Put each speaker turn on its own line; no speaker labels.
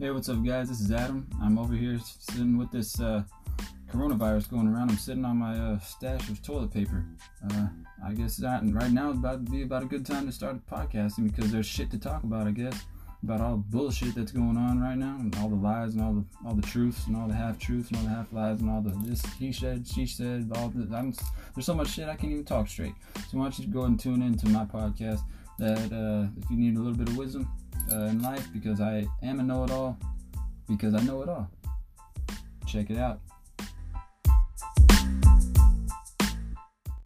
Hey, what's up, guys? This is Adam. I'm over here sitting with this uh, coronavirus going around. I'm sitting on my uh, stash of toilet paper. Uh, I guess that, right now is about to be about a good time to start a podcasting because there's shit to talk about. I guess about all the bullshit that's going on right now, and all the lies and all the all the truths and all the half truths and all the half lies and all the this he said, she said, all the I'm, there's so much shit I can't even talk straight. So why don't you go and tune in to my podcast? That uh, if you need a little bit of wisdom uh, in life, because I am a know-it-all, because I know it all. Check it out.